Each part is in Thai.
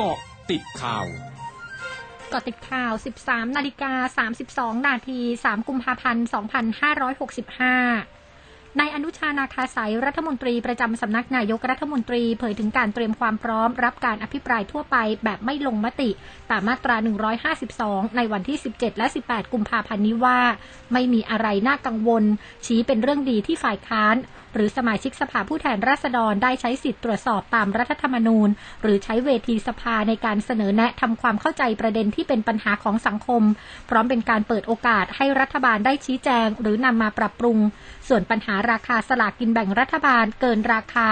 เกาะติดข่าวเกาะติดข่าว 13 นาฬิกา 32 นาที 3 กุมภาพันธ์ 2565 นายอนุชานาคาสายรัฐมนตรีประจำสำนักนายกรัฐมนตรีเผยถึงการเตรียมความพร้อม รับการอภิปรายทั่วไปแบบไม่ลงมติตามมาตรา 152 ในวันที่ 17 และ 18 กุมภาพันธ์นี้ว่า ไม่มีอะไรน่ากังวล ชี้เป็นเรื่องดีที่ฝ่ายค้านหรือสมาชิกสภาผู้แทนราษฎรได้ใช้สิทธิ์ตรวจสอบตามรัฐธรรมนูญ หรือใช้เวทีสภาในการเสนอแนะทำความเข้าใจประเด็นที่เป็นปัญหาของสังคม พร้อมเป็นการเปิดโอกาสให้รัฐบาลได้ชี้แจง หรือนำมาปรับปรุง ส่วนปัญหาราคาสลากกินแบ่งรัฐบาลเกินราคา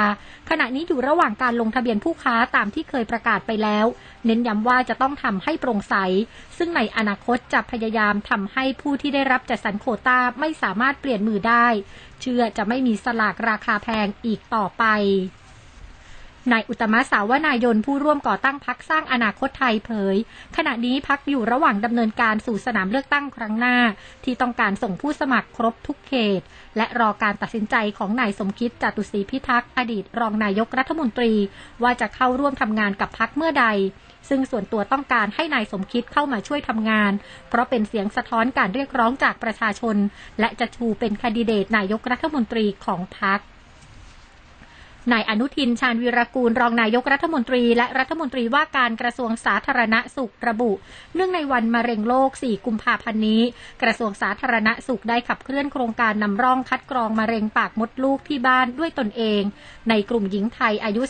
ขณะนี้อยู่ระหว่างการลงทะเบียนผู้ค้าตามที่เคยประกาศไปแล้ว เน้นย้ำว่าจะต้องทำให้โปร่งใส ซึ่งในอนาคตจะพยายามทำให้ผู้ที่ได้รับจัดสรรโคต้าไม่สามารถเปลี่ยนมือได้ เชื่อจะไม่มีสลากราคาแพงอีกต่อไป นายอุตมะสาวนายนผู้ร่วมก่อตั้งพักสร้างอนาคตไทยเผย ขณะนี้พักอยู่ระหว่างดำเนินการสู่สนามเลือกตั้งครั้งหน้า ที่ต้องการส่งผู้สมัครครบทุกเขต และรอการตัดสินใจของนายสมคิดจตุศรีพิทักษ์อดีตรองนายกรัฐมนตรี ว่าจะเข้าร่วมทำงานกับพักเมื่อใด ซึ่งส่วนตัวต้องการให้นายสมคิดเข้ามาช่วยทำงาน เพราะเป็นเสียงสะท้อนการเรียกร้องจากประชาชน และจะชูเป็นคดิเดตนายกรัฐมนตรีของพรรค นายอนุทินชาญวีรกูลรองนายกรัฐมนตรี และรัฐมนตรีว่าการกระทรวงสาธารณสุขระบุ เนื่องในวันมะเร็งโลก 4 กุมภาพันธ์นี้ กระทรวงสาธารณสุขได้ขับเคลื่อนโครงการนำร่องคัดกรองมะเร็งปากมดลูกที่บ้านด้วยตนเอง ในกลุ่มหญิงไทยอายุ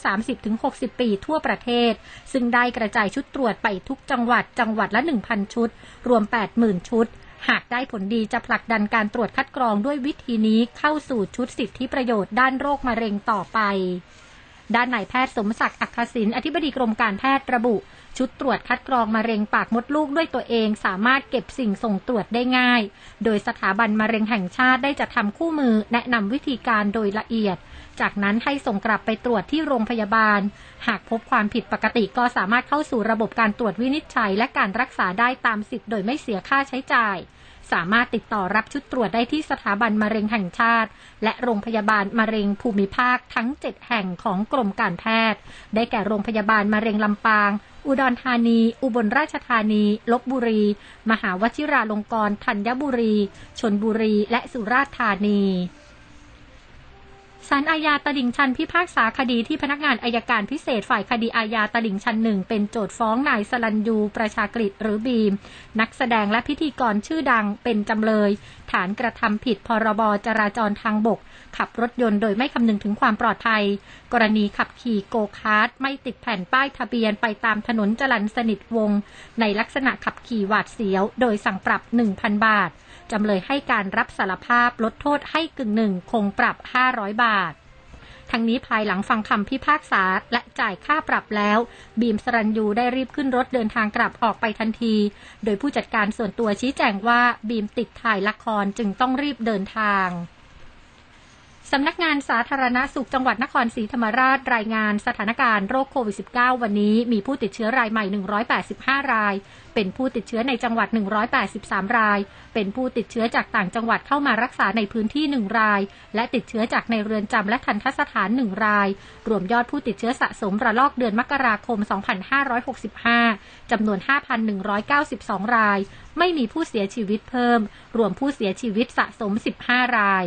30-60 ปีทั่วประเทศ ซึ่งได้กระจายชุดตรวจไปทุกจังหวัดจังหวัดละ 1,000 ชุด รวม 80,000 ชุด หากได้ผลดีจะผลักดันการตรวจคัดกรองด้วยวิธีนี้เข้าสู่ชุดสิทธิประโยชน์ด้านโรคมะเร็งต่อไป ด้านนายแพทย์สมศักดิ์อักษินอธิบดีกรมการแพทย์ระบุ ชุดตรวจคัดกรองมะเร็งปากมดลูกด้วยตัวเอง สามารถเก็บสิ่งส่งตรวจได้ง่าย โดยสถาบันมะเร็งแห่งชาติได้จะทำคู่มือแนะนำวิธีการโดยละเอียด จากนั้นให้ส่งกลับไปตรวจที่โรงพยาบาล หากพบความผิดปกติก็สามารถเข้าสู่ระบบการตรวจวินิจฉัย และการรักษาได้ตามสิทธิ์โดยไม่เสียค่าใช้จ่าย สามารถติดต่อรับชุดตรวจได้ที่สถาบันมะเร็งแห่งชาติ และโรงพยาบาลมะเร็งภูมิภาคทั้ง 7 แห่งของกรมการแพทย์ ได้แก่โรงพยาบาลมะเร็งลำปาง อุดรธานี อุบลราชธานีลบบุรี มหาวชิราลงกรณ์ธัญบุรี ชนบุรี และสุราษฎร์ธานี ศาลอาญาตลิ่งชันพิพากษาคดีที่พนักงานอายการพิเศษฝ่ายคดีอาญาตลิ่งชันหนึ่งเป็นโจทฟ้องนายสลันยูประชากฤษหรือบีม นักแสดงและพิธีกรชื่อดังเป็นจำเลย ฐานกระทำผิดพรบจราจรทางบก ขับรถยนต์โดยไม่คำนึงถึงความปลอดภัย กรณีขับขี่โกคาร์ทไม่ติดแผ่นป้ายทะเบียนไปตามถนนจรันสนิทวง ในลักษณะขับขี่หวาดเสียว โดยสั่งปรับ 1,000 บาทจำเลยให้การรับสารภาพลดโทษให้กึ่งหนึ่งคงปรับ 500 บาททั้งนี้ภายหลังฟังคำพิพากษาและจ่ายค่าปรับแล้ว บีมสรัญยูได้รีบขึ้นรถเดินทางกลับออกไปทันที โดยผู้จัดการส่วนตัวชี้แจงว่าบีมติดถ่ายละครจึงต้องรีบเดินทาง สำนักงานสาธารณาสุขจังหวัดนครศรีธรรมราชรายงานสถานการณ์โรคโควิด -19 วันนี้มีผู้ติดเชื้อรายใหม่ 185 ราย เป็นผู้ติดเชื้อในจังหวัด 183 ราย เป็นผู้ติดเชื้อจากต่างจังหวัดเข้ามารักษาในพื้นที่ 1 ราย และติดเชื้อจากในเรือนจำและทันทสถาน 1 ราย รวมยอดผู้ติดเชื้อสะสมระลอกเดือนมกราคม 2565 จำนวน 5,192 ราย ไม่มีผู้เสียชีวิตเพิ่ม รวมผู้เสียชีวิตสะสม 15 ราย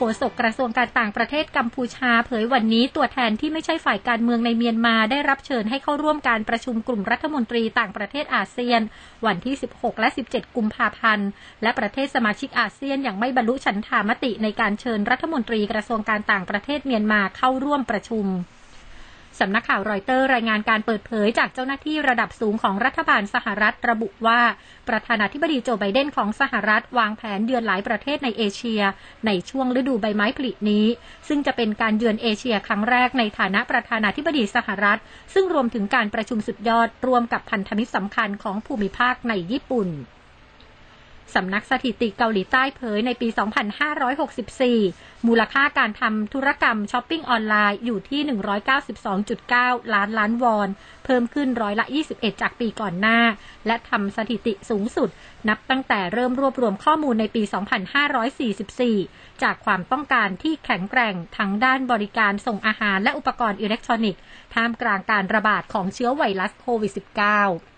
โฆษกกระทรวงการต่างประเทศกัมพูชา เผยวันนี้ตัวแทนที่ไม่ใช่ฝ่ายการเมืองในเมียนมาได้รับเชิญให้เข้าร่วมการประชุมกลุ่มรัฐมนตรีต่างประเทศอาเซียน วันที่ 16 และ 17 กุมภาพันธ์ และประเทศสมาชิกอาเซียนอย่างไม่บรรลุฉันทามติในการเชิญรัฐมนตรีกระทรวงการต่างประเทศเมียนมาเข้าร่วมประชุม สำนักข่าวรอยเตอร์รายงานการเปิดเผยจากเจ้าหน้าที่ระดับสูงของรัฐบาลสหรัฐระบุว่า ประธานาธิบดีโจไบเดนของสหรัฐวางแผนเยือนหลายประเทศในเอเชีย ในช่วงฤดูใบไม้ผลินี้ ซึ่งจะเป็นการเยือนเอเชียครั้งแรกในฐานะประธานาธิบดีสหรัฐ ซึ่งรวมถึงการประชุมสุดยอดรวมกับพันธมิตรสำคัญของภูมิภาคในญี่ปุ่น สำนักสถิติเกาหลีใต้เผยในปี 2564 มูลค่าการทำธุรกรรมช้อปปิ้งออนไลน์อยู่ที่ 192.9 ล้านล้านวอน เพิ่มขึ้นร้อยละ 21 จากปีก่อนหน้า และทำสถิติสูงสุด นับตั้งแต่เริ่มรวบรวมข้อมูลในปี 2544 จากความต้องการที่แข็งแกร่งทั้งด้านบริการส่งอาหารและอุปกรณ์อิเล็กทรอนิกส์ ท่ามกลางการระบาดของเชื้อไวรัสโควิด -19